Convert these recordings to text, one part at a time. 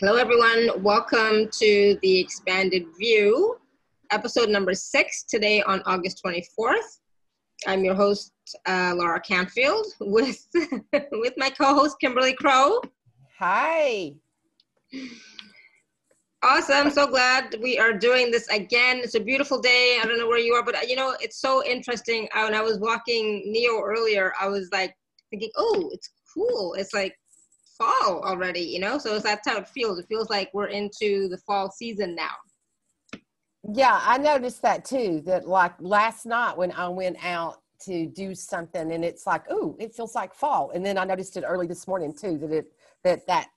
Hello, everyone. Welcome to the Expanded View, episode number six, today on August 24th. I'm your host, uh, Alara Canfield, with, with my co host, Kimberly Crowe. Hi. Awesome. So glad we are doing this again. It's a beautiful day. I don't know where you are, but you know, it's so interesting. I, when I was walking Neo earlier, I was like thinking, oh, it's cool. It's like fall already, you know? So that's how it feels. It feels like we're into the fall season now. Yeah, I noticed that too. That like last night when I went out to do something and it's like, oh, it feels like fall. And then I noticed it early this morning too, that it that that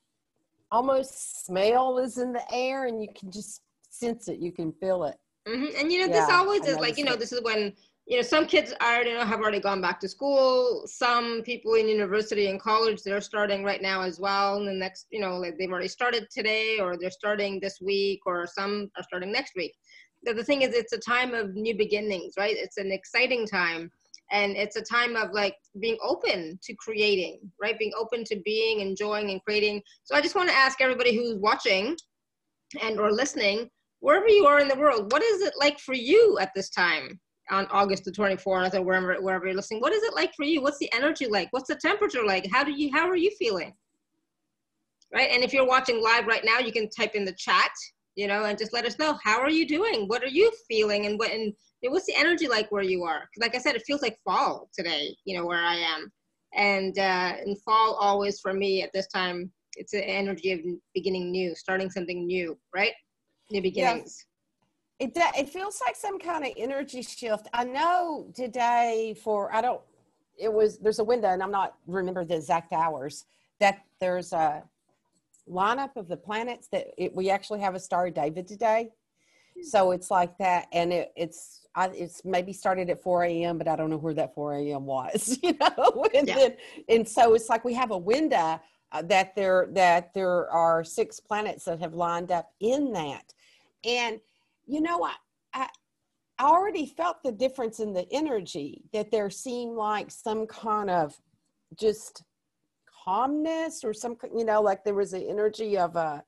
almost smell is in the air and you can just sense it, you can feel it. Mm-hmm. And you know, yeah, this always is like, you know, it. this is when you know some kids are you know have already gone back to school. Some people in university and college they're starting right now as well. And the next you know like they've already started today or they're starting this week or some are starting next week. The, the thing is it's a time of new beginnings right? It's an exciting time. And it's a time of like being open to creating right? Being open to being enjoying and creating. So i just want to ask everybody who's watching and or listening wherever you are in the world what is it like for you at this time on August the 24th or wherever wherever you're listening. What is it like for you? What's the energy like? What's the temperature like? How do you how are you feeling? Right? And if you're watching live right now, you can type in the chat, you know, and just let us know how are you doing? What are you feeling? And what and what's the energy like where you are? Like I said, it feels like fall today, you know, where I am. And uh and fall always for me at this time, it's an energy of beginning new, starting something new, right? New beginnings. It it feels like some kind of energy shift. I know today for I don't it was there's a window and I'm not remember the exact hours that there's a lineup of the planets that it, we actually have a star David today. So it's like that, and it, it's I, it's maybe started at 4 a.m., but I don't know where that 4 a.m. was, you know. and yeah. then and so it's like we have a window uh, that there that there are six planets that have lined up in that, and you know, I, I, I already felt the difference in the energy that there seemed like some kind of just calmness or some, you know, like there was an energy of a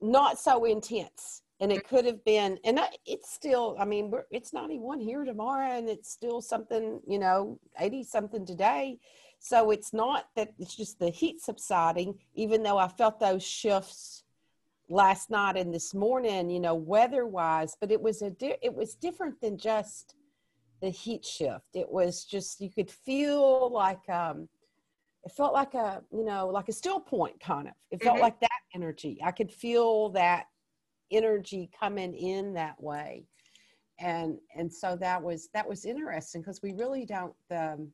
not so intense. And it could have been, and it's still, I mean, it's 91 here tomorrow, and it's still something, you know, 80 something today. So it's not that it's just the heat subsiding, even though I felt those shifts last night and this morning, you know, weather wise, but it was a di- it was different than just the heat shift. It was just you could feel like um it felt like a, you know, like a still point kind of. It felt mm-hmm. like that energy. I could feel that energy coming in that way. And and so that was that was interesting because we really don't um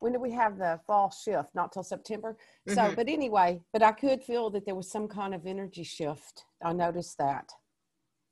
when do we have the fall shift? Not till September. Mm-hmm. So, but anyway, but I could feel that there was some kind of energy shift. I noticed that.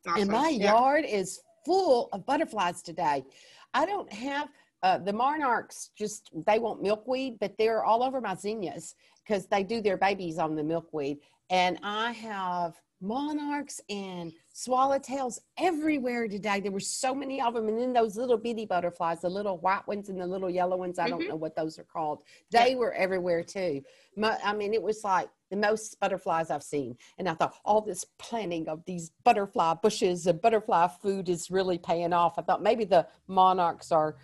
Awesome. And my yeah. yard is full of butterflies today. I don't have uh, the monarchs just they want milkweed, but they're all over my zinnias because they do their babies on the milkweed. And I have monarchs and swallowtails everywhere today. There were so many of them. And then those little bitty butterflies, the little white ones and the little yellow ones, I don't mm-hmm. know what those are called. They yeah. were everywhere too. I mean, it was like the most butterflies I've seen. And I thought all this planting of these butterfly bushes and butterfly food is really paying off. I thought maybe the monarchs are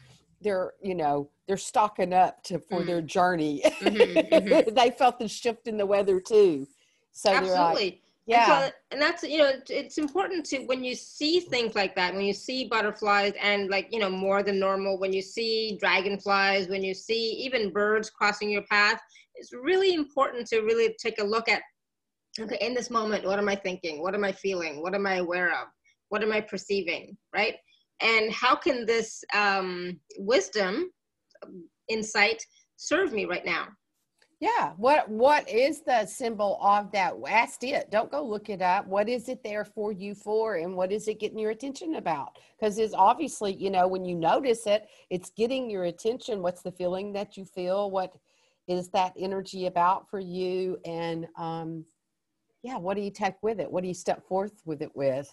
they're you know they're stocking up to for mm. their journey mm-hmm, mm-hmm. they felt the shift in the weather too so absolutely like, yeah and, so, and, that's you know it's important to when you see things like that when you see butterflies and like you know more than normal when you see dragonflies when you see even birds crossing your path it's really important to really take a look at okay in this moment what am i thinking? What am i feeling? What am i aware of? What am i perceiving? Right? And how can this um, wisdom insight serve me right now yeah. What what is the symbol of that? Ask it. Don't go look it up. What is it there for you for and what is it getting your attention about? Because it's obviously, you know, when you notice it, it's getting your attention. What's the feeling that you feel? What is that energy about for you? And um yeah, what do you take with it? What do you step forth with it with?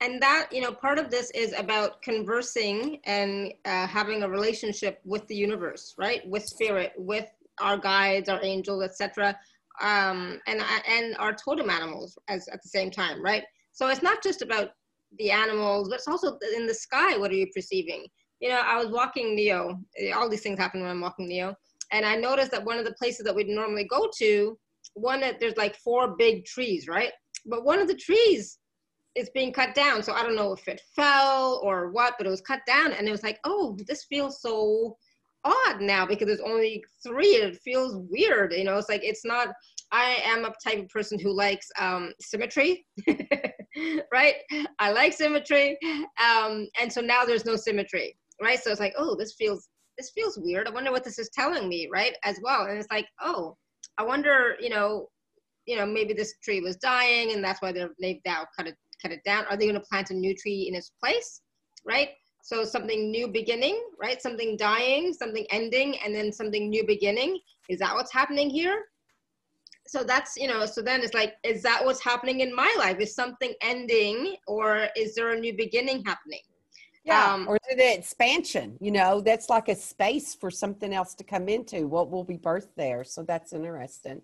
and that you know part of this is about conversing and uh, having a relationship with the universe right with spirit with our guides, our angels, etc., um, and and our totem animals as at the same time, right? So it's not just about the animals, but it's also in the sky. What are you perceiving? You know, I was walking Neo. All these things happen when I'm walking Neo, and I noticed that one of the places that we'd normally go to, one that there's like four big trees, right? But one of the trees is being cut down. So I don't know if it fell or what, but it was cut down, and it was like, oh, this feels so odd now because there's only three. and It feels weird, you know. It's like it's not. I am a type of person who likes um, symmetry, right? I like symmetry, um, and so now there's no symmetry, right? So it's like, oh, this feels this feels weird. I wonder what this is telling me, right? As well, and it's like, oh, I wonder, you know, you know, maybe this tree was dying, and that's why they've now cut it cut it down. Are they going to plant a new tree in its place, right? So something new beginning, right? Something dying, something ending, and then something new beginning. Is that what's happening here? So that's, you know, so then it's like, is that what's happening in my life? Is something ending or is there a new beginning happening? Yeah, um, or the expansion, you know, that's like a space for something else to come into. What will be birthed there? So that's interesting.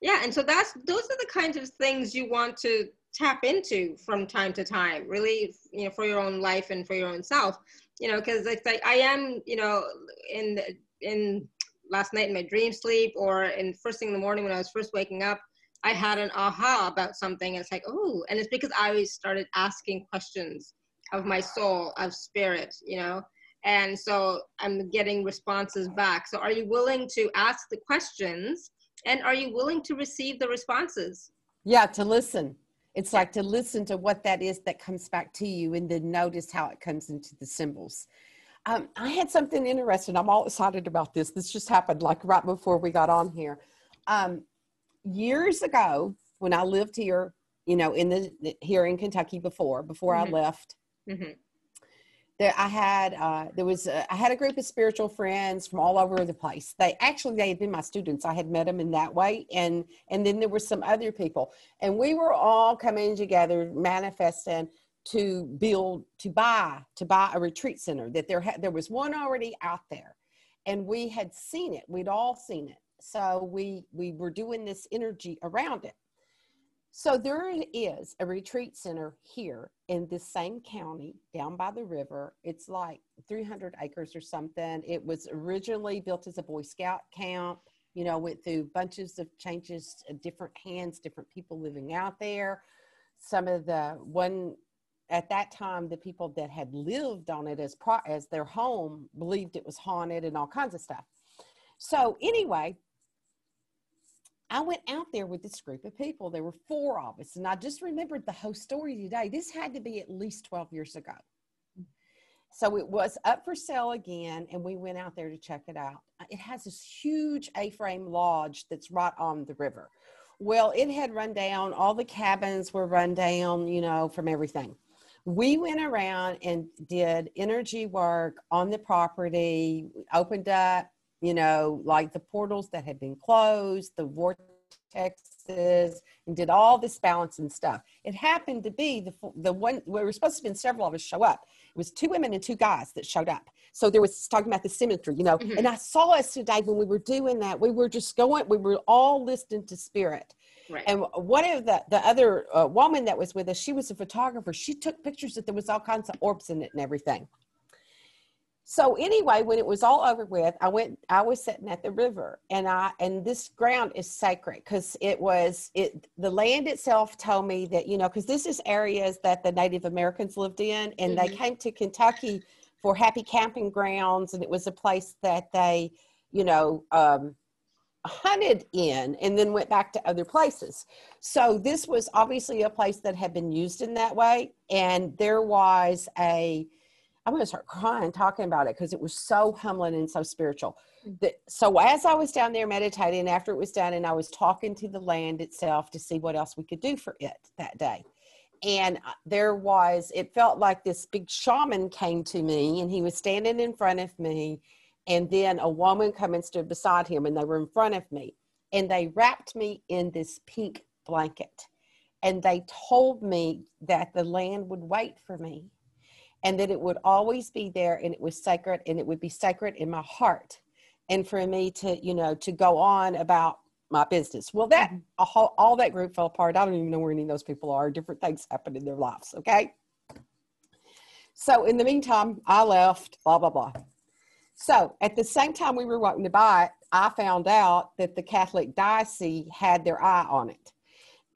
Yeah, and so that's those are the kinds of things you want to tap into from time to time really you know for your own life and for your own self you know because it's like i am you know in in last night in my dream sleep or in first thing in the morning when i was first waking up i had an aha about something. It's like oh and it's because i always started asking questions of my soul of spirit you know? And so i'm getting responses back. So are you willing to ask the questions and are you willing to receive the responses? Yeah to listen it's like to listen to what that is that comes back to you and then notice how it comes into the symbols. Um, I had something interesting. I'm all excited about this. This just happened like right before we got on here. Um, years ago, when I lived here, you know, in the here in Kentucky before, before mm-hmm. I left, mm-hmm there i had uh, there was a, I had a group of spiritual friends from all over the place. They actually they had been my students. I had met them in that way and and then there were some other people. And we were all coming together manifesting to build to buy to buy a retreat center that there had there was one already out there and we had seen it. We'd all seen it. So we we were doing this energy around it so there is a retreat center here in this same county down by the river. It's like 300 acres or something. It was originally built as a Boy Scout camp, you know, went through bunches of changes, uh, different hands, different people living out there. Some of the one at that time, the people that had lived on it as pro, as their home believed it was haunted and all kinds of stuff. So anyway, I went out there with this group of people. There were four of us, and I just remembered the whole story today. This had to be at least 12 years ago. So it was up for sale again, and we went out there to check it out. Uh, it has this huge A frame lodge that's right on the river. Well, it had run down, all the cabins were run down, you know, from everything. We went around and did energy work on the property, opened up you know, like the portals that had been closed, the vortexes, and did all this balancing stuff. It happened to be the the one we were supposed to have been several of us show up. It was two women and two guys that showed up. So there was talking about the symmetry, you know. Mm-hmm. And I saw us today when we were doing that. We were just going. We were all listening to spirit. Right. And one of the the other uh, woman that was with us, she was a photographer. She took pictures that there was all kinds of orbs in it and everything so anyway when it was all over with i went i was sitting at the river and i and this ground is sacred because it was it the land itself told me that you know because this is areas that the native americans lived in and mm-hmm. they came to kentucky for happy camping grounds and it was a place that they you know um, hunted in and then went back to other places so this was obviously a place that had been used in that way and there was a I'm going to start crying talking about it because it was so humbling and so spiritual. Mm. That, so as I was down there meditating, after it was done, and I was talking to the land itself to see what else we could do for it that day. And uh, there was, it felt like this big shaman came to me, and he was standing in front of me, and then a woman come and stood beside him, and they were in front of me, and they wrapped me in this pink blanket, and they told me that the land would wait for me and that it would always be there and it was sacred and it would be sacred in my heart and for me to you know to go on about my business. Well, that mm-hmm. all that group fell apart. I don't even know where any of those people are. Different things happened in their lives. Okay. So in the meantime, I left. Blah blah blah. So at the same time we were wanting to buy it, I found out that the Catholic diocese had their eye on it,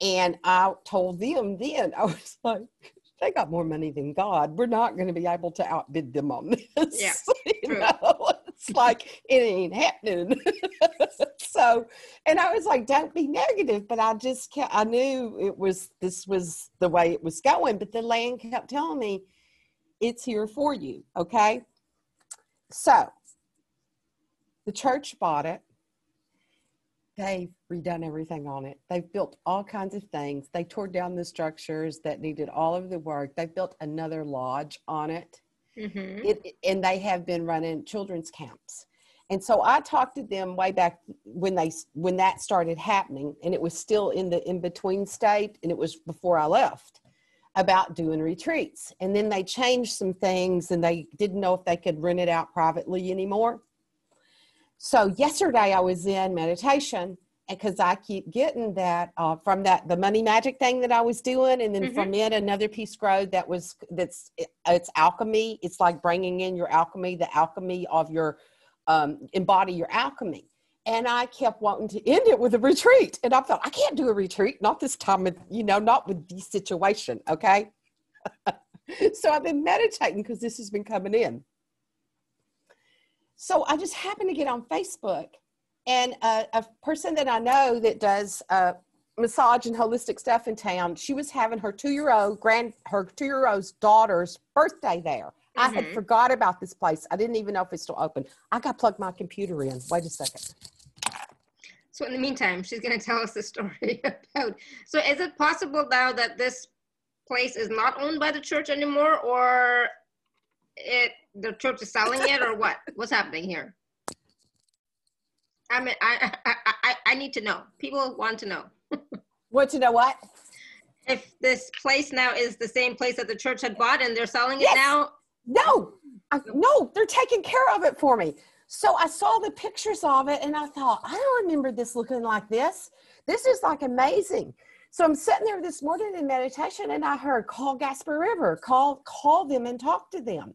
and I told them then I was like, they got more money than God. We're not going to be able to outbid them on this. Yeah, you know? it's like it ain't happening. so, and I was like, don't be negative, but I just kept, I knew it was this was the way it was going. But the land kept telling me, it's here for you. Okay, so the church bought it they've redone everything on it. They've built all kinds of things. They tore down the structures that needed all of the work. They've built another lodge on it. Mm-hmm. it and they have been running children's camps. And so I talked to them way back when they when that started happening, and it was still in the in between state, and it was before I left about doing retreats. And then they changed some things, and they didn't know if they could rent it out privately anymore. So yesterday I was in meditation because I keep getting that uh, from that the money magic thing that I was doing, and then mm-hmm. from it another piece growed that was that's it's alchemy. It's like bringing in your alchemy, the alchemy of your um, embody your alchemy. And I kept wanting to end it with a retreat, and I thought I can't do a retreat, not this time, of, you know, not with this situation. Okay, so I've been meditating because this has been coming in. So I just happened to get on Facebook, and a, a person that I know that does uh, massage and holistic stuff in town, she was having her two-year-old grand her two-year-old's daughter's birthday there. Mm-hmm. I had mm-hmm. forgot about this place. I didn't even know if it's still open. I got to plug my computer in. Wait a second. So in the meantime, she's going to tell us the story about. So is it possible now that this place is not owned by the church anymore, or it the church is selling it or what? What's happening here? I mean, I, I, I, I need to know. People want to know. want to know what? If this place now is the same place that the church had bought and they're selling yes. it now? No, I, no, they're taking care of it for me. So I saw the pictures of it and I thought, I don't remember this looking like this. This is like amazing. So I'm sitting there this morning in meditation and I heard call Gasper River, call, call them and talk to them.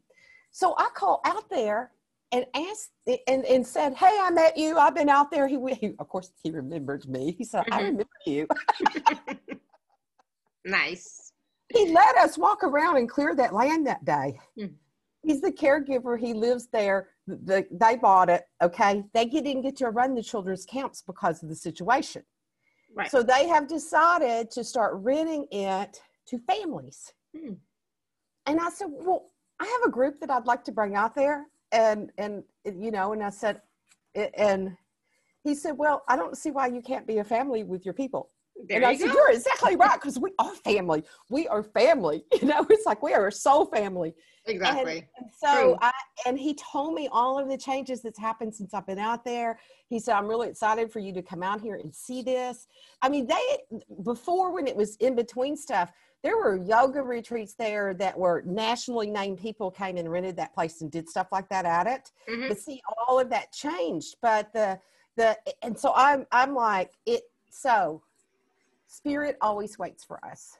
So I called out there and asked and, and said, Hey, I met you. I've been out there. He, he of course, he remembered me. He said, mm-hmm. I remember you. nice. He let us walk around and clear that land that day. Mm-hmm. He's the caregiver. He lives there. The, they bought it. Okay. They didn't get to run the children's camps because of the situation. Right. So they have decided to start renting it to families. Hmm. And I said, Well, I have a group that I'd like to bring out there. And, and, you know, and I said, and he said, well, I don't see why you can't be a family with your people. There and I said, go. you're exactly right. Cause we are family. We are family. You know, it's like we are a soul family. Exactly. And, and so True. I, and he told me all of the changes that's happened since I've been out there. He said, I'm really excited for you to come out here and see this. I mean, they, before when it was in between stuff, there were yoga retreats there that were nationally named people came and rented that place and did stuff like that at it. Mm-hmm. But see, all of that changed. But the the and so I'm I'm like it. So spirit always waits for us.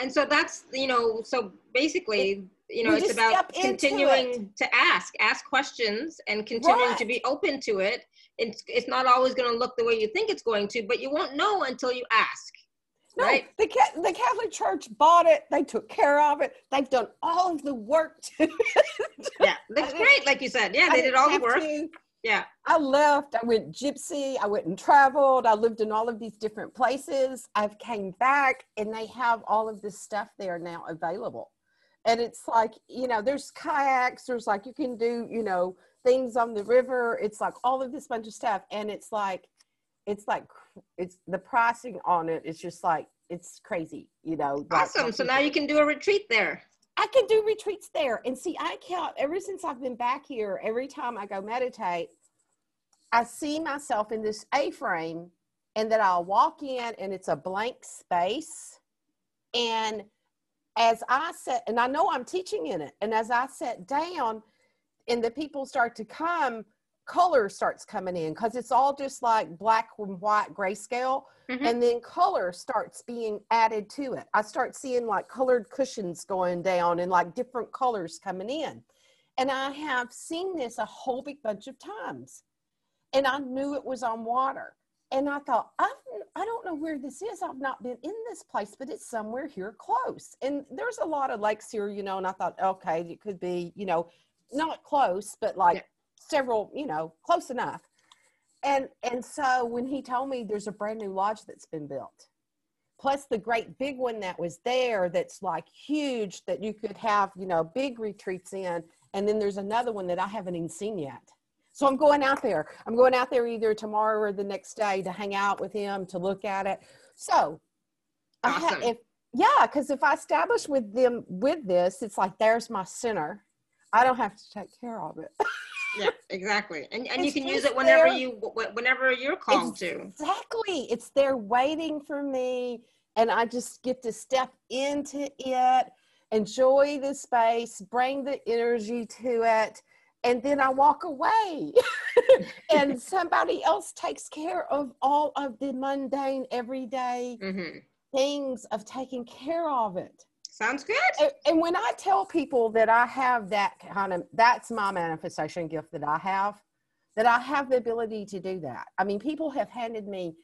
And so that's you know so basically. It, you know, it's about continuing it. to ask, ask questions and continuing right. to be open to it. It's, it's not always going to look the way you think it's going to, but you won't know until you ask. No, right? the, the Catholic Church bought it. They took care of it. They've done all of the work. To yeah, that's great. Like you said, yeah, they did all the work. To. Yeah. I left. I went gypsy. I went and traveled. I lived in all of these different places. I've came back, and they have all of this stuff there now available. And it's like you know, there's kayaks. There's like you can do you know things on the river. It's like all of this bunch of stuff, and it's like it's like it's the pricing on it. it is just like it's crazy, you know. Awesome. So now you can do a retreat there. I can do retreats there. And see, I count ever since I've been back here, every time I go meditate, I see myself in this A frame and that I'll walk in and it's a blank space. And as I sat, and I know I'm teaching in it, and as I sat down and the people start to come, color starts coming in because it's all just like black and white grayscale mm-hmm. and then color starts being added to it. I start seeing like colored cushions going down and like different colors coming in. And i have seen this a whole big bunch of times. And i knew it was on water. And i thought i i don't know where this is. I've not been in this place but it's somewhere here close. And there's a lot of lakes here you know and i thought okay it could be you know not close but like several, you know, close enough. And and so when he told me there's a brand new lodge that's been built, plus the great big one that was there that's like huge that you could have, you know, big retreats in, and then there's another one that I haven't even seen yet. So I'm going out there. I'm going out there either tomorrow or the next day to hang out with him to look at it. So, awesome. ha- if yeah, because if I establish with them with this, it's like there's my center. I don't have to take care of it. yeah exactly and, and you can use it whenever there. you whenever you're called exactly. to exactly it's there waiting for me and i just get to step into it enjoy the space bring the energy to it and then i walk away and somebody else takes care of all of the mundane everyday mm-hmm. things of taking care of it Sounds good. And, and, when I tell people that I have that kind of, that's my manifestation gift that I have, that I have the ability to do that. I mean, people have handed me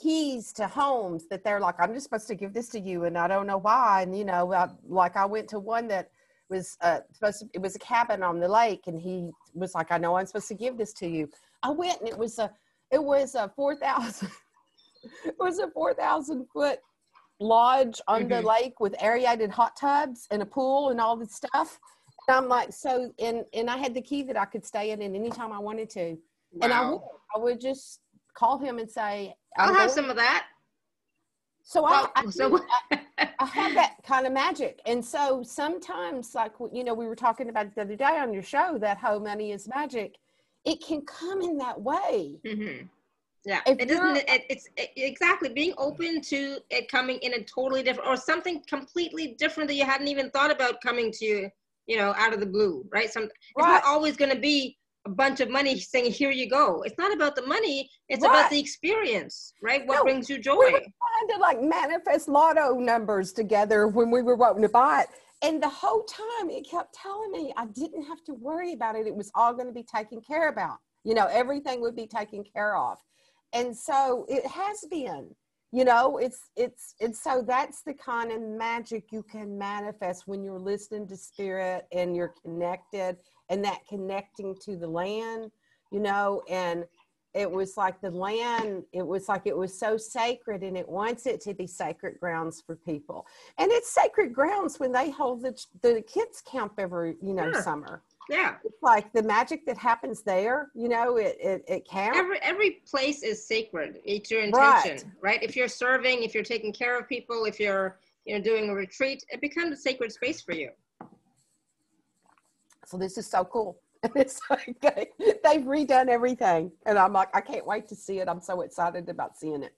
keys to homes that they're like, I'm just supposed to give this to you, and I don't know why. And you know, I, like I went to one that was uh, supposed to, it was a cabin on the lake, and he was like, I know I'm supposed to give this to you. I went, and it was a, it was a four thousand. it was a 4,000 foot lodge on mm-hmm. the lake with aerated hot tubs and a pool and all this stuff. And I'm like, so, and, and I had the key that I could stay in and anytime I wanted to. Wow. And I would, I would just call him and say, I'll have some of that. So well, I, I, so I, I have that kind of magic. And so sometimes, like, you know, we were talking about the other day on your show, that how money is magic. It can come in that way. Mm-hmm yeah, if it doesn't. It, it's it, exactly being open to it coming in a totally different or something completely different that you hadn't even thought about coming to you, you know, out of the blue, right? Some right. it's not always going to be a bunch of money saying here you go. It's not about the money. It's right. about the experience, right? What no, brings you joy? We were trying to like manifest lotto numbers together when we were wanting to buy it. And the whole time it kept telling me I didn't have to worry about it. It was all going to be taken care about. You know, everything would be taken care of and so it has been you know it's it's it's so that's the kind of magic you can manifest when you're listening to spirit and you're connected and that connecting to the land you know and it was like the land it was like it was so sacred and it wants it to be sacred grounds for people. And it's sacred grounds when they hold the, the kids camp every you know summer yeah. It's like the magic that happens there you know it it, it can every every place is sacred. It's your intention right. right? If you're serving if you're taking care of people if you're you know doing a retreat it becomes a sacred space for you. So this is so cool. It's like they, they've redone everything and i'm like i can't wait to see it. I'm so excited about seeing it.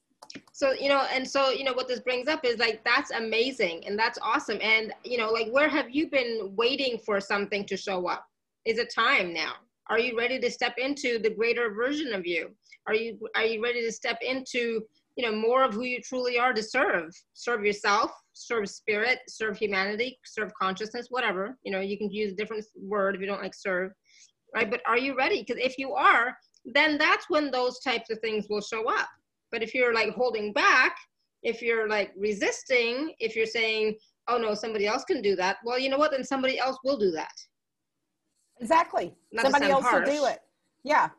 So you know and so you know what this brings up is like that's amazing and that's awesome. And you know like where have you been waiting for something to show up is a time now? Are you ready to step into the greater version of you? Are you are you ready to step into you know more of who you truly are to serve? Serve yourself, serve spirit, serve humanity, serve consciousness, whatever. You know, you can use a different word if you don't like serve, right? But are you ready? Because if you are, then that's when those types of things will show up. But if you're like holding back, if you're like resisting, if you're saying, oh no, somebody else can do that, well, you know what? Then somebody else will do that. Exactly. Not Somebody else harsh. will do it. Yeah.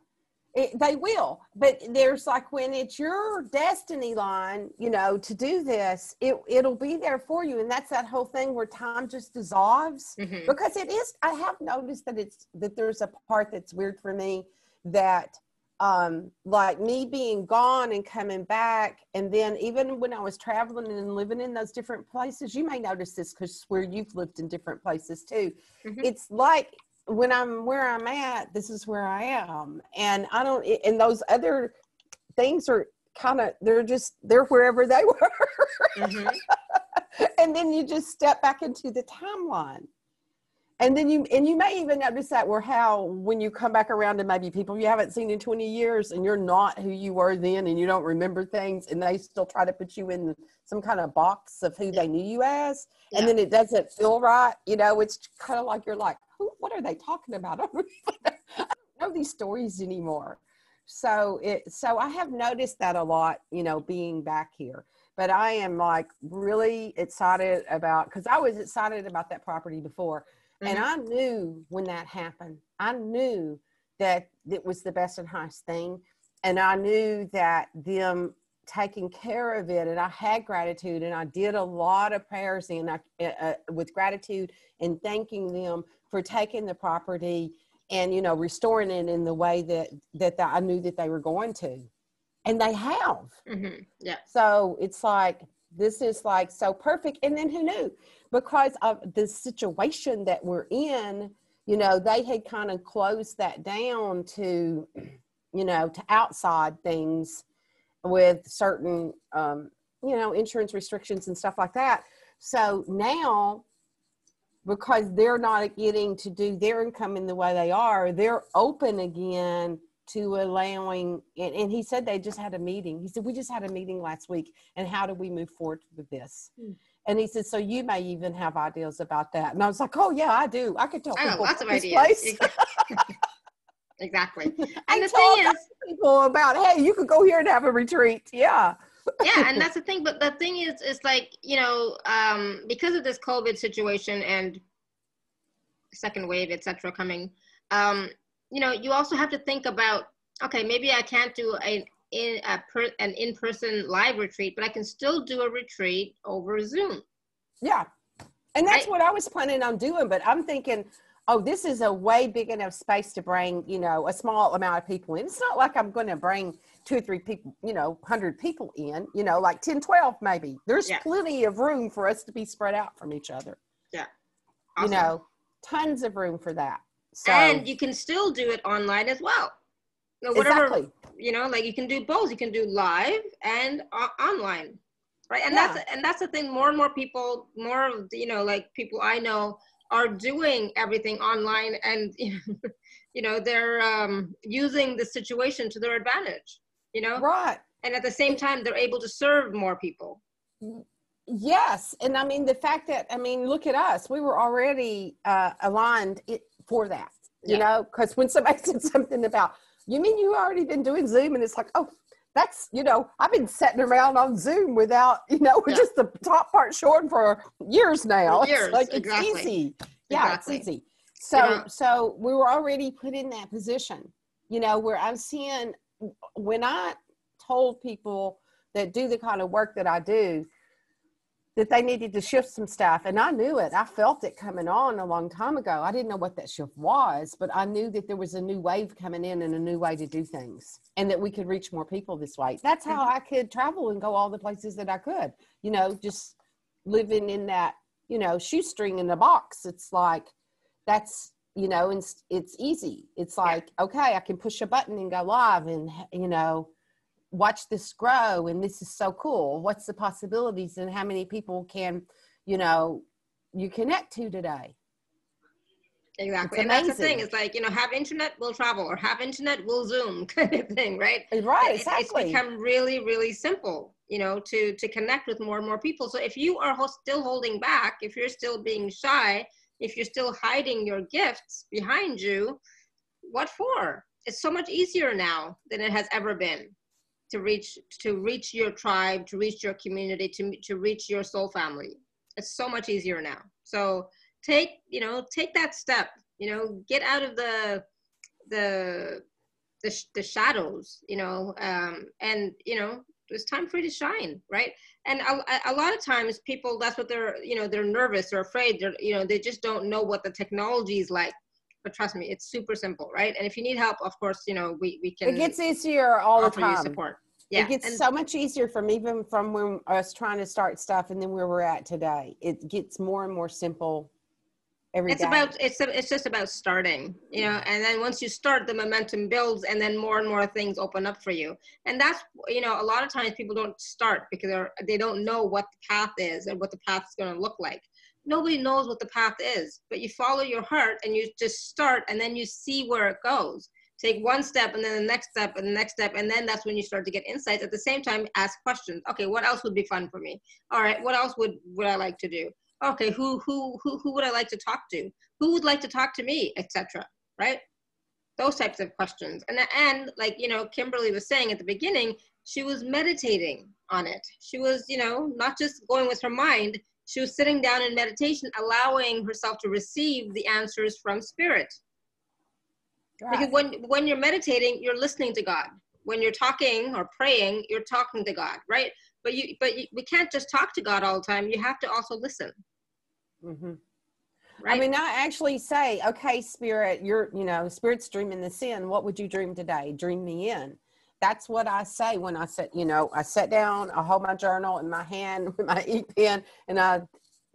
It, they will but there's like when it's your destiny line you know to do this it it'll be there for you and that's that whole thing where time just dissolves mm-hmm. because it is i have noticed that it's that there's a part that's weird for me that um like me being gone and coming back and then even when i was traveling and living in those different places you may notice this because where you've lived in different places too mm-hmm. it's like when I'm where I'm at, this is where I am. And I don't, and those other things are kind of, they're just, they're wherever they were. Mm-hmm. and then you just step back into the timeline. and then you and you may even notice that where how when you come back around to maybe people you haven't seen in 20 years and you're not who you were then and you don't remember things and they still try to put you in some kind of box of who they knew you as yeah. and then it doesn't feel right you know it's kind of like you're like what are they talking about? I don't know these stories anymore. So it so i have noticed that a lot you know being back here. But i am like really excited about because i was excited about that property before. Mm-hmm. And I knew when that happened, I knew that it was the best and highest thing. And I knew that them taking care of it, and I had gratitude, and I did a lot of prayers and I, uh, uh, with gratitude and thanking them for taking the property and you know restoring it in the way that that I knew that they were going to, and they have. Mm-hmm. Yeah. So it's like this is like so perfect. And then who knew? Because of the situation that we're in, you know, they had kind of closed that down to, you know, to outside things with certain, um, you know, insurance restrictions and stuff like that. So now, because they're not getting to do their income in the way they are, they're open again to allowing and, and, he said they just had a meeting. He said we just had a meeting last week and how do we move forward with this? Mm. and he said so you may even have ideas about that. And i was like oh yeah i do. I could tell I people lots of ideas. exactly. And the thing is people about hey you could go here and have a retreat. Yeah yeah and that's the thing but the thing is is like you know um because of this covid situation and second wave etc coming um you know, you also have to think about, okay, maybe I can't do a, in a per, an in-person live retreat, but I can still do a retreat over Zoom. Yeah. And that's right? what I was planning on doing, but I'm thinking, oh, this is a way big enough space to bring, you know, a small amount of people in. It's not like I'm going to bring two or three people, you know, 100 people in, you know, like 10, 12 maybe. There's yeah. plenty of room for us to be spread out from each other. Yeah. Awesome. You know, tons of room for that. So, and you can still do it online as well. So whatever, exactly. you know, like you can do both. You can do live and uh, online, right? And yeah. that's and that's the thing. More and more people, more of you know, like people I know are doing everything online, and you know, you know they're um, using the situation to their advantage. You know, right? And at the same time, they're able to serve more people. Yes, and I mean the fact that I mean, look at us. We were already uh, aligned for that, you yeah. know, because when somebody said something about, you mean you already been doing Zoom? And it's like, oh, that's, you know, I've been sitting around on Zoom without, you know, yeah. just the top part showing for years now. For years, it's like exactly. it's easy. Yeah, exactly. it's easy. So, yeah. so we were already put in that position, you know, where I'm seeing when I told people that do the kind of work that I do, that they needed to shift some stuff and i knew it. I felt it coming on a long time ago. I didn't know what that shift was but i knew that there was a new wave coming in and a new way to do things and that we could reach more people this way. That's how i could travel and go all the places that i could you know just living in that you know shoestring in the box. It's like that's you know it's it's easy. It's like okay i can push a button and go live and you know watch this grow and this is so cool. What's the possibilities and how many people can you know you connect to today? Exactly. And that's the thing. it's like you know have internet we'll travel or have internet we'll zoom kind of thing right? Uh, right exactly it's become really really simple you know to to connect with more and more people. So if you are still holding back if you're still being shy if you're still hiding your gifts behind you what for? It's so much easier now than it has ever been to reach to reach your tribe to reach your community to, to reach your soul family. It's so much easier now. So take you know take that step you know get out of the the the, the shadows you know um and you know it's time for you to shine right and a, a lot of times people that's what they're you know they're nervous or afraid they're you know they just don't know what the technology is like but trust me it's super simple right and if you need help of course you know we, we can it gets easier all the time support yeah. It gets and, so much easier from even from when was trying to start stuff and then where we're at today. It gets more and more simple every it's day. about it's it's just about starting, you know, and then once you start the momentum builds and then more and more things open up for you. And that's you know, a lot of times people don't start because they're they don't know what the path is and what the path is going to look like. nobody knows what the path is, but you follow your heart and you just start and then you see where it goes. Take one step and then the next step and the next step, and then that's when you start to get insights. At the same time, ask questions. Okay, what else would be fun for me? All right, what else would would I like to do? Okay, who who who who would I like to talk to? Who would like to talk to me, etc. Right? Those types of questions. And and like you know, Kimberly was saying at the beginning, she was meditating on it. She was, you know, not just going with her mind, she was sitting down in meditation, allowing herself to receive the answers from spirit. Because when when you're meditating, you're listening to God. When you're talking or praying, you're talking to God, right? But you but you, we can't just talk to God all the time. You have to also listen. Mm-hmm. Right? I mean, I actually say, okay, spirit, you're, you know, spirit's dreaming this in. What would you dream today? Dream me in that's what I say when I sit, you know, I sit down, I hold my journal in my hand with my e pen, and I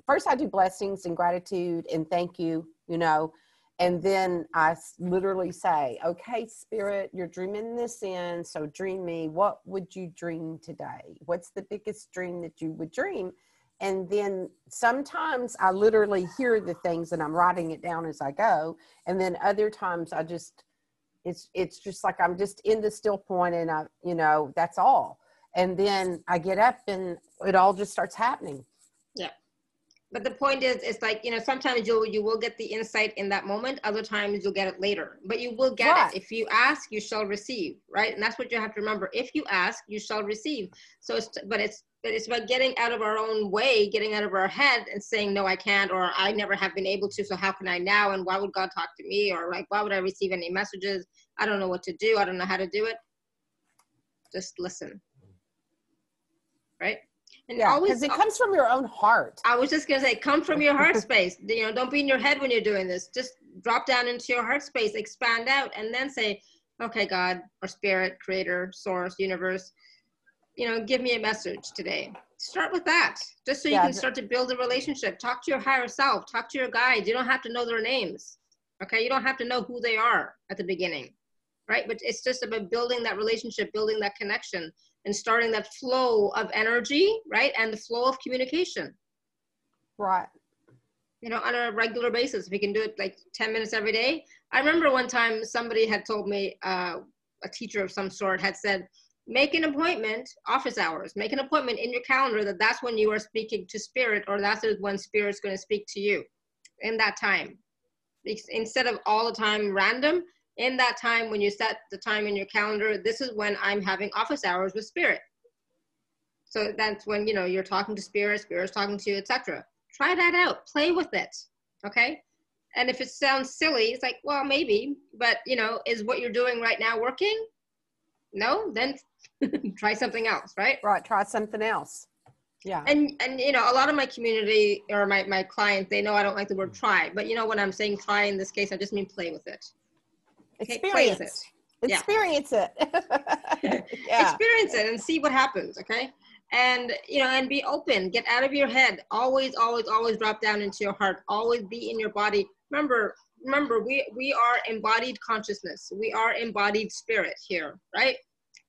first I do blessings and gratitude and thank you, you know, and then I literally say, okay, spirit, you're dreaming this in, so dream me. What would you dream today? What's the biggest dream that you would dream? And then sometimes I literally hear the things and I'm writing it down as I go. And then other times I just it's it's just like i'm just in the still point and i you know that's all and then i get up and it all just starts happening yeah but the point is it's like you know sometimes you'll you will get the insight in that moment. Other times you'll get it later. But you will get right. it if you ask you shall receive right? And that's what you have to remember. If you ask you shall receive. So it's but it's but it's about getting out of our own way getting out of our head and saying no i can't or i never have been able to so how can i now? And why would god talk to me? Or like why would i receive any messages? I don't know what to do. I don't know how to do it. Just listen. Right and yeah, because it comes from your own heart. I was just gonna say, come from your heart space. You know, don't be in your head when you're doing this. Just drop down into your heart space, expand out, and then say, "Okay, God, or Spirit, Creator, Source, Universe, you know, give me a message today." Start with that, just so you yeah, can start to build a relationship. Talk to your higher self. Talk to your guides. You don't have to know their names. Okay, you don't have to know who they are at the beginning, right? But it's just about building that relationship, building that connection and starting that flow of energy, right? And the flow of communication. Right. You know, on a regular basis. We can do it like 10 minutes every day. I remember one time somebody had told me, uh, a teacher of some sort had said, make an appointment, office hours, make an appointment in your calendar that that's when you are speaking to spirit or that's when spirit's going to speak to you in that time. Instead of all the time random, in that time when you set the time in your calendar this is when i'm having office hours with spirit. So that's when you know you're talking to spirit spirit's talking to you etc try that out. Play with it okay? And if it sounds silly it's like well maybe but you know is what you're doing right now working? No? Then try something else right? Right try something else. Yeah. And and you know a lot of my community or my my clients they know i don't like the word try but you know when i'm saying try in this case i just mean play with it experience it. Experience yeah. it. yeah. Experience it and see what happens. Okay. And you know, and be open. Get out of your head. Always, always, always drop down into your heart. Always be in your body. Remember, remember, we we are embodied consciousness. We are embodied spirit here, right?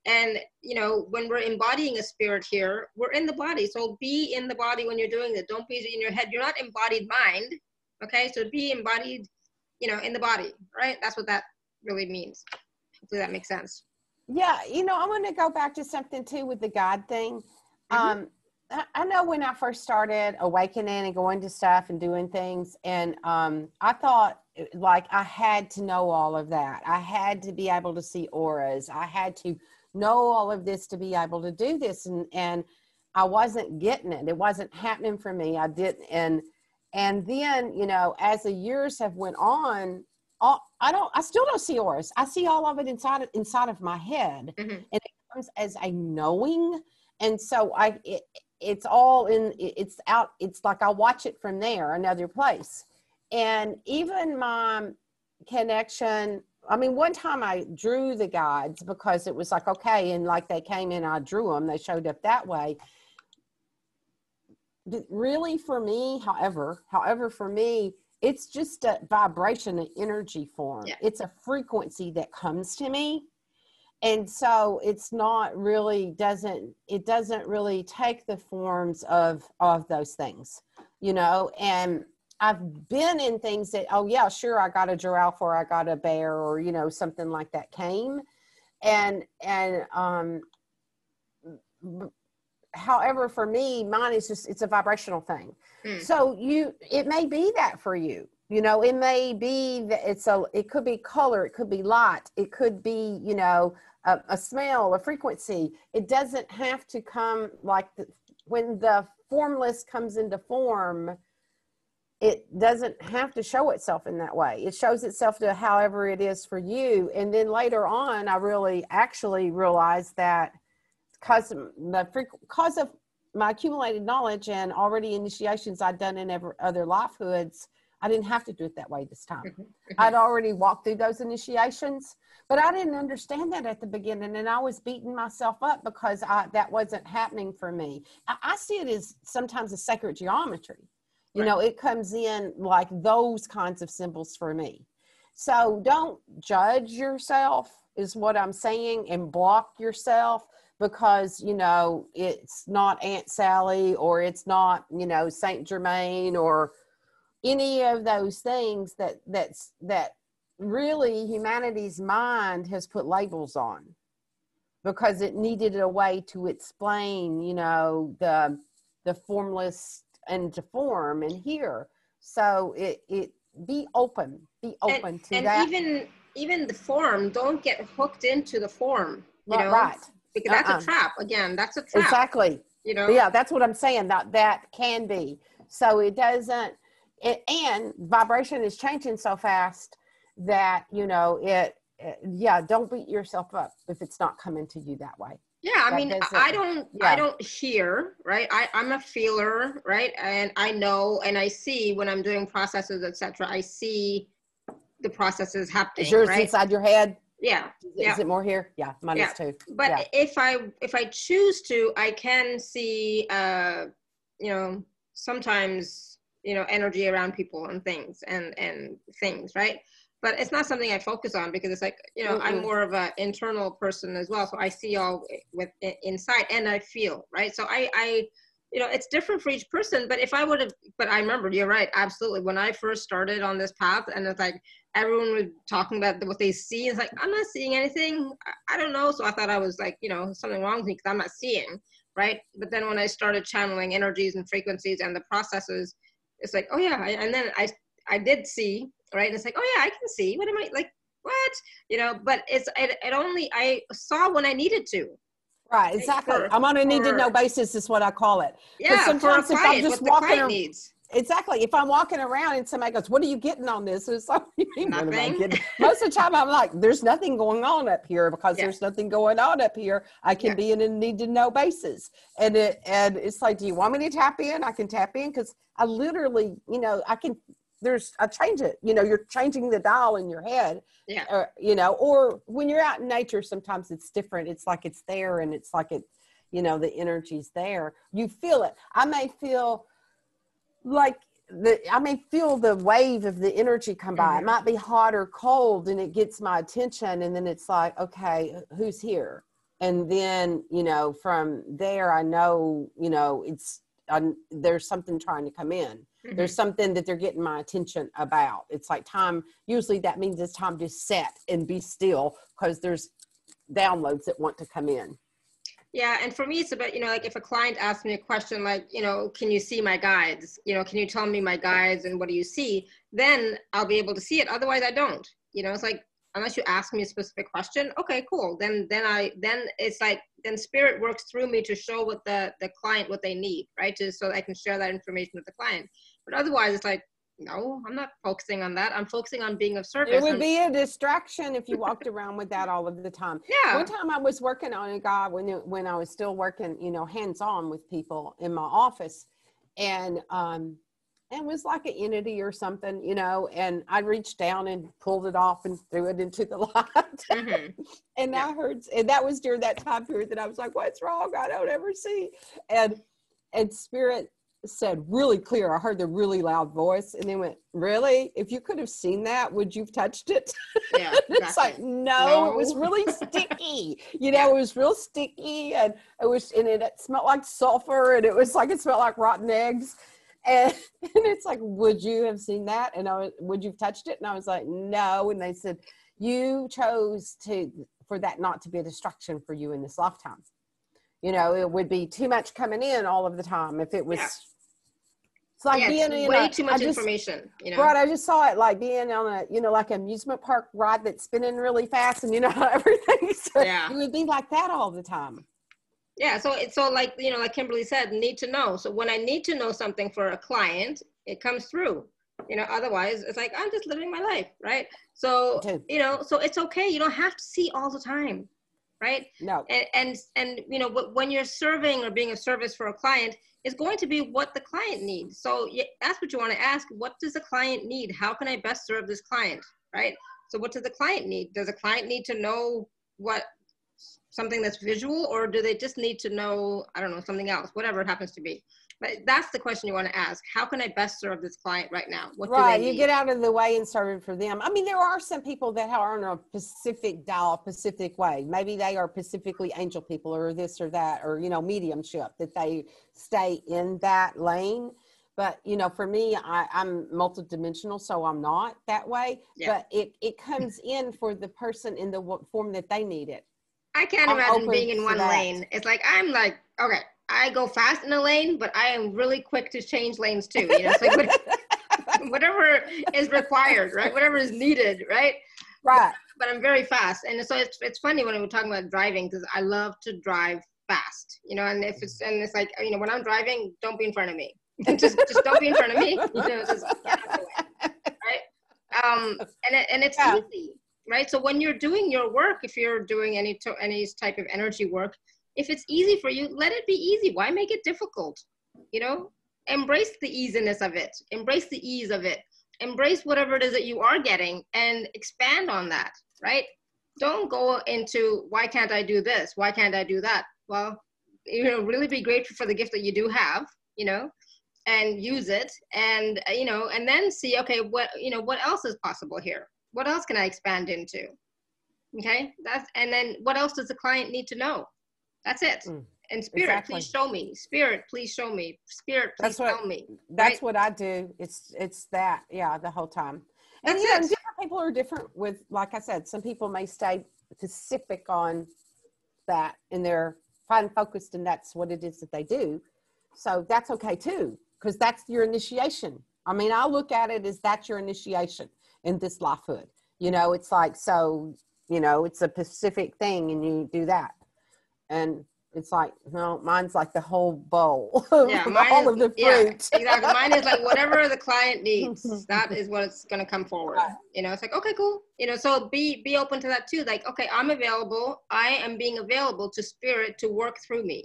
And you know, when we're embodying a spirit here, we're in the body. So be in the body when you're doing it. Don't be in your head. You're not embodied mind. Okay, so be embodied, you know, in the body, right? That's what that really means. Hopefully that makes sense. Yeah, you know, I want to go back to something too with the God thing. Mm-hmm. Um, I, know when I first started awakening and going to stuff and doing things, and um, I thought like I had to know all of that. I had to be able to see auras. I had to know all of this to be able to do this, and and I wasn't getting it. It wasn't happening for me. I didn't, and and then you know, as the years have went on, all, I don't, I still don't see auras. I see all of it inside, inside of my head mm-hmm. and it comes as a knowing. And so I, it, it's all in, it's out. It's like I watch it from there, another place. And even my connection, I mean, one time I drew the guides because it was like, okay. And like they came in, I drew them, they showed up that way really for me however however for me it's just a vibration an energy form yeah. it's a frequency that comes to me and so it's not really doesn't it doesn't really take the forms of of those things you know, and I've been in things that, oh yeah, sure, I got a giraffe or I got a bear or, you know, something like that came. And, and, um, however, for me, mine is just, it's a vibrational thing. Mm. So you, it may be that for you, you know, it may be that it's a, it could be color, it could be light, it could be, you know, a, a smell, a frequency. It doesn't have to come like the, when the formless comes into form, it doesn't have to show itself in that way. It shows itself to however it is for you. And then later on, I really actually realized that because the because of my accumulated knowledge and already initiations I'd done in every, other lifehoods, I didn't have to do it that way this time. Mm-hmm. Mm-hmm. I'd already walked through those initiations, but I didn't understand that at the beginning, and I was beating myself up because I, that wasn't happening for me. I, I see it as sometimes a sacred geometry you right. know, it comes in like those kinds of symbols for me. So don't judge yourself, is what I'm saying, and block yourself because, you know, it's not Aunt Sally or it's not, you know, Saint Germain or any of those things that that's that really humanity's mind has put labels on because it needed a way to explain you know the the formless and to form and hear. So it it be open, be open and, to and that. And even even the form, don't get hooked into the form. You right, know, right. Because that's uh-uh. a trap. Again, that's a trap. Exactly. You know. Yeah, that's what I'm saying. That that can be. So it doesn't. It, and vibration is changing so fast that you know it, it yeah don't beat yourself up if it's not coming to you that way yeah i mean i don't yeah. i don't hear right I, i'm a feeler right and i know and i see when i'm doing processes etc i see the processes happening is yours right? inside your head yeah is, yeah. is it more here yeah mine yeah. too but yeah. if i if i choose to i can see uh you know sometimes you know energy around people and things and and things right but it's not something I focus on because it's like you know mm I'm more of an internal person as well, so I see all with inside and I feel right. So I I you know it's different for each person. But if I would have, but I remember you're right, absolutely. When I first started on this path, and it's like everyone was talking about what they see, it's like I'm not seeing anything. I, don't know. So I thought I was like you know something wrong with me because I'm not seeing right. But then when I started channeling energies and frequencies and the processes, it's like oh yeah, and then I I did see right? And it's like, oh yeah, I can see. What am I like? What you know? But it's it, it only I saw when I needed to. Right, exactly. For, I'm on a need to know basis is what I call it. Yeah, sometimes for a client, if I'm just walking around, needs. Exactly. If I'm walking around and somebody goes, "What are you getting on this?" It's like, Most of the time, I'm like, "There's nothing going on up here because yeah. there's nothing going on up here. I can yeah. be in a need to know basis." And it and it's like, "Do you want me to tap in? I can tap in because I literally, you know, I can there's I change it. You know, you're changing the dial in your head. Yeah. Or, you know, or when you're out in nature, sometimes it's different. It's like it's there and it's like it, you know, the energy's there. You feel it. I may feel like the I may feel the wave of the energy come by. Mm-hmm. It might be hot or cold and it gets my attention and then it's like, okay, who's here? And then, you know, from there I know, you know, it's I'm, there's something trying to come in. Mm-hmm. There's something that they're getting my attention about. It's like time, usually that means it's time to set and be still because there's downloads that want to come in. Yeah, and for me, it's about, you know, like if a client asks me a question like, you know, can you see my guides? You know, can you tell me my guides and what do you see? Then I'll be able to see it. Otherwise, I don't. You know, it's like unless you ask me a specific question okay cool. Then then i then it's like then spirit works through me to show what the the client what they need right? Just so i can share that information with the client. But otherwise it's like no i'm not focusing on that. I'm focusing on being of service it would be a distraction if you walked around with that all of the time. Yeah. One time i was working on a guy when it, when i was still working you know hands on with people in my office. And um and was like an entity or something, you know, and I reached down and pulled it off and threw it into the light. Mm-hmm. and yeah. I heard, and that was during that time period that I was like, what's wrong? I don't ever see. And, and spirit said really clear, I heard the really loud voice and they went, really? If you could have seen that, would you've touched it? Yeah, exactly. it's like, no, no, it was really sticky. You know, yeah. it was real sticky and it was, and it, it smelled like sulfur and it was like, it smelled like rotten eggs and, and it's like, would you have seen that? And I was, would you've touched it? And I was like, no. And they said, you chose to for that not to be a distraction for you in this lifetime. You know, it would be too much coming in all of the time if it was. Yeah. It's like yeah, being in way a, too much information. You know, right? I just saw it like being on a you know like amusement park ride that's spinning really fast, and you know everything. So yeah. it would be like that all the time. Yeah, so it's so like you know, like Kimberly said, need to know. So when I need to know something for a client, it comes through. You know, otherwise it's like I'm just living my life, right? So you know, so it's okay. You don't have to see all the time, right? No. And and, and you know, when you're serving or being a service for a client, it's going to be what the client needs. So that's what you want to ask. What does the client need? How can I best serve this client, right? So what does the client need? Does the client need to know what something that's visual or do they just need to know i don't know something else whatever it happens to be? But that's the question you want to ask. How can i best serve this client right now? What right you get out of the way and serve it for them. I mean there are some people that are in a pacific dial pacific way. Maybe they are pacifically angel people or this or that or you know mediumship that they stay in that lane. But you know for me I, i'm multidimensional so i'm not that way. Yeah. but it it comes in for the person in the form that they need it I can't I'm imagine being in one that. lane. It's like I'm like, okay, I go fast in a lane, but I am really quick to change lanes too. You know, it's like whatever is required, right? Whatever is needed, right? Right. But, but I'm very fast, and so it's it's funny when we're talking about driving because I love to drive fast. You know, and if it's and it's like you know when I'm driving, don't be in front of me. just just don't be in front of me. You know, just right? Um, and it, and it's yeah. easy right? So when you're doing your work, if you're doing any to, any type of energy work, if it's easy for you, let it be easy. Why make it difficult? You know, embrace the easiness of it. Embrace the ease of it. Embrace whatever it is that you are getting and expand on that, right? Don't go into why can't I do this? Why can't I do that? Well, you know, really be grateful for the gift that you do have, you know, and use it and you know, and then see, okay, what you know, what else is possible here? What else can I expand into? Okay, that's and then what else does the client need to know? That's it. Mm, and spirit, exactly. please show me. Spirit, please show me. Spirit, please that's what, tell me. That's right? what I do. It's it's that, yeah, the whole time. And that's yeah, it. different people are different with like I said, some people may stay specific on that and they're fine focused and that's what it is that they do. So that's okay too, because that's your initiation. I mean, I look at it as that's your initiation in this lifehood. You know, it's like so. You know, it's a Pacific thing, and you do that, and it's like no, mine's like the whole bowl. Yeah, all is, of the fruit. Yeah, exactly. Mine is like whatever the client needs. that is what's going to come forward. You know, it's like okay, cool. You know, so be be open to that too. Like, okay, I'm available. I am being available to spirit to work through me.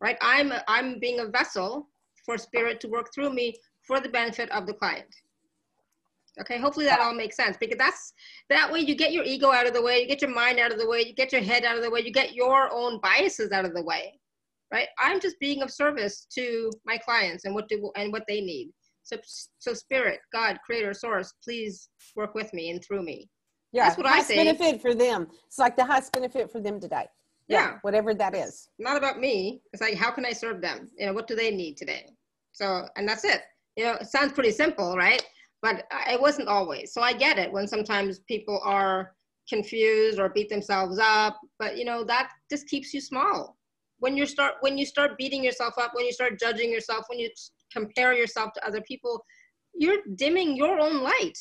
Right. I'm I'm being a vessel for spirit to work through me for the benefit of the client. Okay, hopefully that all makes sense because that's that way you get your ego out of the way, you get your mind out of the way, you get your head out of the way, you get your own biases out of the way. Right? I'm just being of service to my clients and what do and what they need. So so spirit, God, creator, source, please work with me and through me. Yeah, that's what I say. benefit for them. It's like the highest benefit for them today. Yeah, yeah, whatever that is. Not about me. It's like how can I serve them? You know, what do they need today? So and that's it. You know, it sounds pretty simple, right? But it wasn't always. So I get it when sometimes people are confused or beat themselves up, but you know that just keeps you small. When you start when you start beating yourself up, when you start judging yourself, when you compare yourself to other people, you're dimming your own light.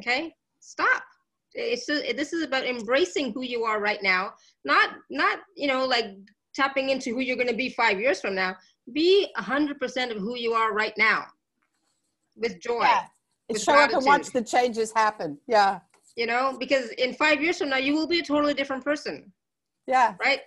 Okay, stop. It's a, this is about embracing who you are right now, not not you know like tapping into who you're going to be five years from now. Be a hundred percent of who you are right now with joy. Yeah. With show gratitude. up and watch the changes happen. Yeah. You know, because in five years from now, you will be a totally different person. Yeah. Right.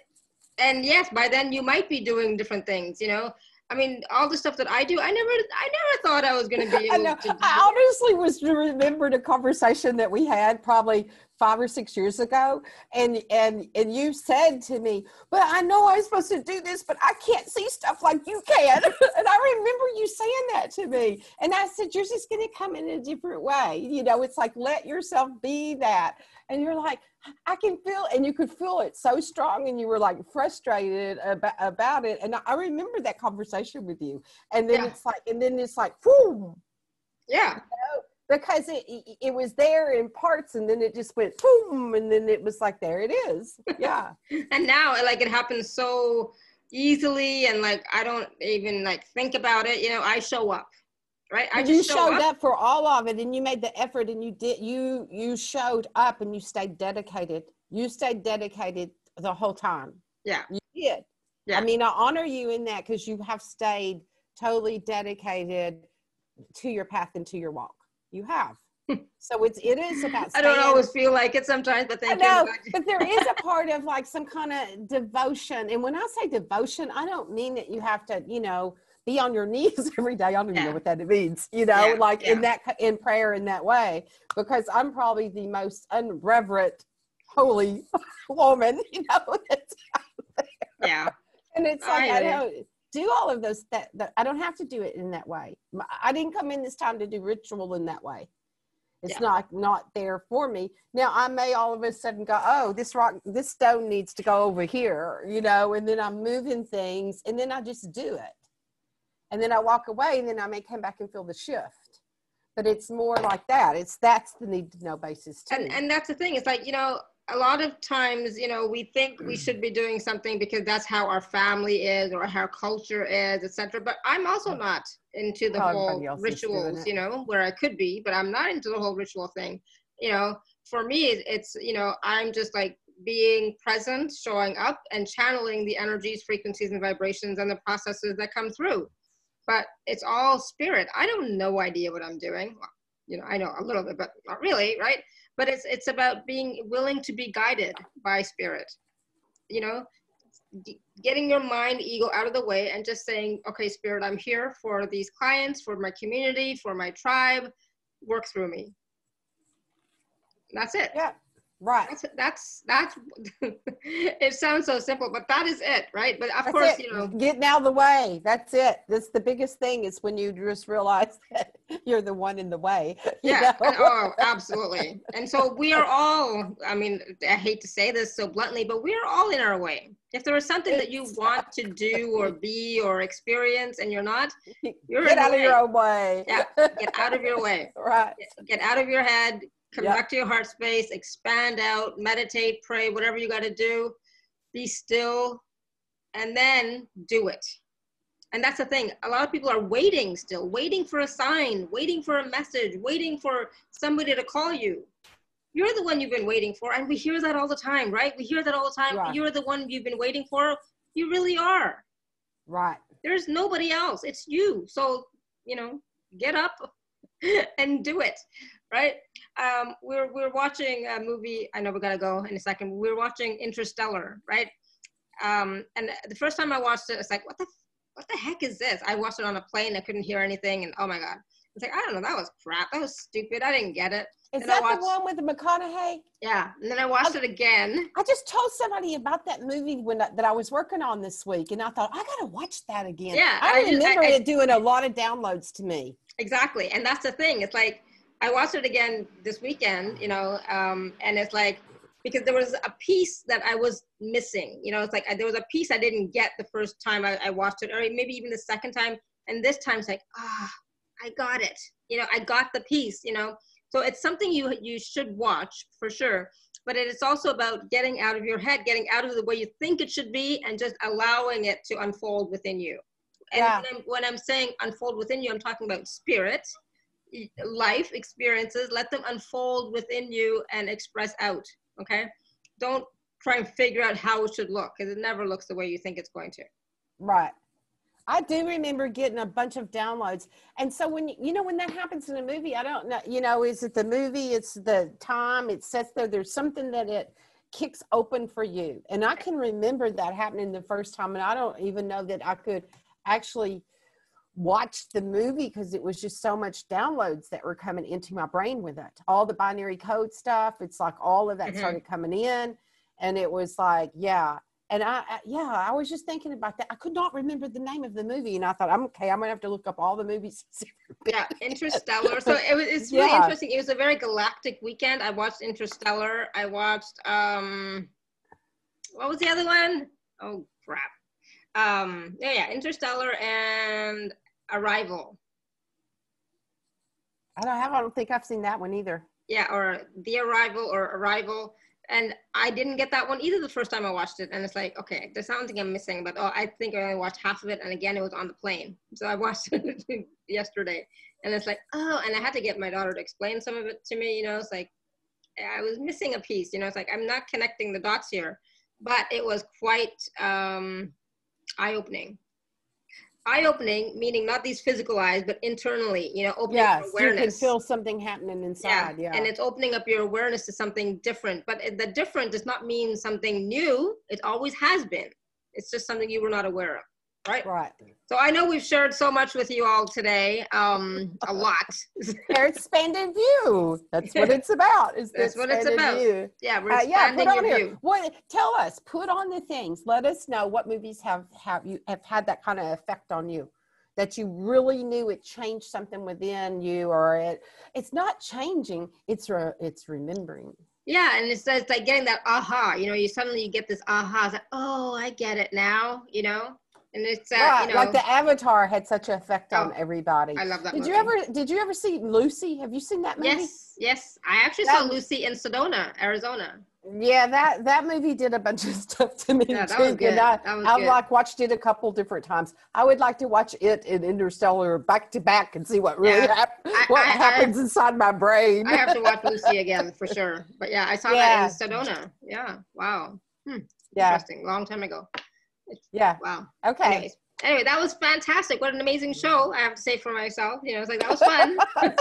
And yes, by then you might be doing different things. You know, I mean, all the stuff that I do, I never, I never thought I was going to be able I know. to. I honestly was remembered a conversation that we had probably five or six years ago and and and you said to me but i know i'm supposed to do this but i can't see stuff like you can and i remember you saying that to me and i said you're just going to come in a different way you know it's like let yourself be that and you're like i can feel and you could feel it so strong and you were like frustrated about, about it and i remember that conversation with you and then yeah. it's like and then it's like boom yeah you know? Because it it was there in parts and then it just went boom and then it was like there it is. Yeah. And now like it happens so easily and like i don't even like think about it. You know i show up right? I you showed up. up. for all of it and you made the effort and you did you you showed up and you stayed dedicated. You stayed dedicated the whole time. Yeah. You did. Yeah. i mean i honor you in that because you have stayed totally dedicated to your path and to your walk you have. so it's it is about. I don't always feel like it sometimes, but thank I know, you. but there is a part of like some kind of devotion, and when I say devotion, I don't mean that you have to, you know, be on your knees every day. I don't even yeah. know what that means, you know, yeah, like yeah. in that in prayer in that way, because I'm probably the most unreverent, holy woman, you know. That's yeah, and it's like I, I don't do all of those that, that I don't have to do it in that way. I didn't come in this time to do ritual in that way. It's yeah. not not there for me. Now I may all of a sudden go, oh, this rock, this stone needs to go over here, you know, and then I'm moving things, and then I just do it, and then I walk away, and then I may come back and feel the shift. But it's more like that. It's that's the need to know basis too. And and that's the thing. It's like you know, a lot of times, you know, we think we should be doing something because that's how our family is or how culture is, etc. But I'm also not into the whole rituals, you know, where I could be, but I'm not into the whole ritual thing. You know, for me, it's, you know, I'm just like being present, showing up, and channeling the energies, frequencies, and vibrations and the processes that come through. But it's all spirit. I don't no idea what I'm doing. You know, I know a little bit, but not really, right? But it's it's about being willing to be guided by spirit you know? Getting your mind ego out of the way and just saying okay spirit i'm here for these clients for my community for my tribe. Work through me. That's it. Yeah Right. That's that's that's. it sounds so simple, but that is it, right? But of that's course, it. you know, getting out of the way. That's it. That's the biggest thing is when you just realize that you're the one in the way. Yeah. oh, absolutely. And so we are all. I mean, I hate to say this so bluntly, but we are all in our way. If there is something that you want to do or be or experience and you're not, you're get out of your own way. Yeah. Get out of your way. right. Get out of your head come yep. back to your heart space, expand out, meditate, pray, whatever you got to do. Be still and then do it. And that's the thing. A lot of people are waiting still, waiting for a sign, waiting for a message, waiting for somebody to call you. You're the one you've been waiting for. And we hear that all the time, right? We hear that all the time. Right. You're the one you've been waiting for. You really are. Right. There's nobody else. It's you. So, you know, get up and do it right? Um, we're we're watching a movie. I know we gotta go in a second. We're watching Interstellar, right? Um, and the first time I watched it, it's like, what the what the heck is this? I watched it on a plane. I couldn't hear anything, and oh my god, it's like I don't know. That was crap. That was stupid. I didn't get it. Is and that watched, the one with the McConaughey? Yeah, and then I watched I, it again. I just told somebody about that movie when I, that I was working on this week, and I thought I gotta watch that again. Yeah, I, I remember just, it doing a lot of downloads to me. Exactly, and that's the thing. It's like I watched it again this weekend, you know, um, and it's like because there was a piece that I was missing. You know, it's like I, there was a piece I didn't get the first time I, I, watched it, or maybe even the second time. And this time it's like, ah, I got it. You know, I got the piece. You know, so it's something you you should watch for sure. But it's also about getting out of your head, getting out of the way you think it should be, and just allowing it to unfold within you. And yeah. when, I'm, when I'm saying unfold within you, I'm talking about spirit life experiences let them unfold within you and express out okay don't try and figure out how it should look because it never looks the way you think it's going to right I do remember getting a bunch of downloads. And so when you know when that happens in a movie, I don't know, you know, is it the movie, it's the time, it sets there, there's something that it kicks open for you. And I can remember that happening the first time and I don't even know that I could actually watch the movie because it was just so much downloads that were coming into my brain with it. All the binary code stuff, it's like all of that Mhm. started coming in. And it was like, yeah. And I, I- yeah, I was just thinking about that. I could not remember the name of the movie. And I thought, I'm okay, I'm going to have to look up all the movies. yeah interstellar so it was it's really Yeah. interesting it was a very galactic weekend i watched interstellar i watched um what was the other one? Oh crap um yeah yeah interstellar and arrival. I don't have, I don't think I've seen that one either. yeah or the arrival or arrival. And i didn't get that one either the first time i watched it. And it's like okay there's something i'm missing but oh i think i only watched half of it and again it was on the plane. So i watched it yesterday. And it's like oh and i had to get my daughter to explain some of it to me you know? It's like i was missing a piece you know? It's like i'm not connecting the dots here. But it was quite um eye-opening eye-opening meaning not these physical eyes but internally you know opening Yes, your you can feel something happening inside. Yeah. and it's opening up your awareness to something different. But the different does not mean something new. It always has been. It's just something you were not aware of, right? right. So I know we've shared so much with you all today, um, a lot. Your expanded view. That's what it's about. Is That's what it's about. view. yeah, we're Uh, yeah, put on your here. view. What? Tell us. Put on the things. Let us know what movies have have you have had that kind of effect on you, that you really knew it changed something within you, or it it's not changing. It's re, it's remembering. Yeah, and it's, it's like getting that aha. You know, you suddenly you get this aha. It's like, oh, I get it now. You know, and it's uh, right. you know, like the Avatar had such an effect on Oh, everybody. I love that. Did movie. you ever? Did you ever see Lucy? Have you seen that movie? Yes, yes. I actually That- saw Lucy in Sedona, Arizona. Yeah, that that movie did a bunch of stuff to me Yeah, that too. was good. And I, was good. like watched it a couple different times. I would like to watch it in Interstellar back to back and see what really Yeah. hap- I- what I- I- happens inside my brain. I have to watch Lucy again for sure. But yeah, I saw Yeah. that in Sedona. Yeah. Wow. yeah, Interesting. Long time ago. Yeah. Wow. Okay. Anyways. Anyway, that was fantastic. What an amazing show. I have to say for myself. You know, it's like that was fun.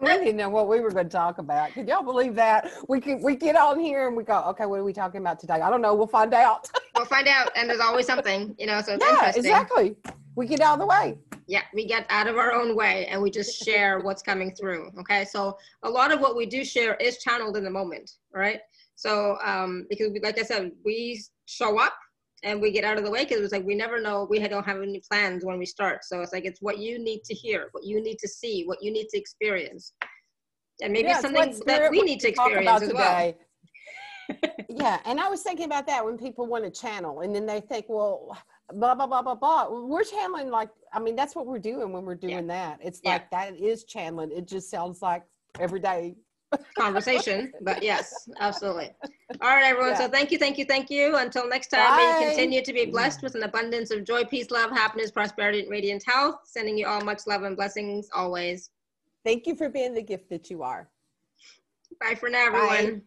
we didn't know what we were going to talk about. Could y'all believe that? We could we get on here and we go, okay, what are we talking about today? I don't know. We'll find out. we'll find out. And there's always something, you know, so it's yeah, interesting. exactly. We get out of the way. Yeah, we get out of our own way and we just share what's coming through. Okay. So a lot of what we do share is channeled in the moment. Right. So um, because we, like I said, we show up and we get out of the way because it's like we never know we don't have any plans when we start. So it's like it's what you need to hear, what you need to see, what you need to experience. And maybe Yeah, something that we need to experience as well. yeah, and I was thinking about that when people want to channel, and then they think, well, blah blah blah blah blah. We're channeling like, I mean, that's what we're doing when we're doing that. It's Yeah. like that is channeling. It just sounds like every day. Conversation. But yes, absolutely. All right, everyone. So thank you, thank you, thank you. Until next time, may you continue to be blessed with an abundance of joy, peace, love, happiness, prosperity, and radiant health. Sending you all much love and blessings always. Thank you for being the gift that you are. Bye for now, Bye. everyone.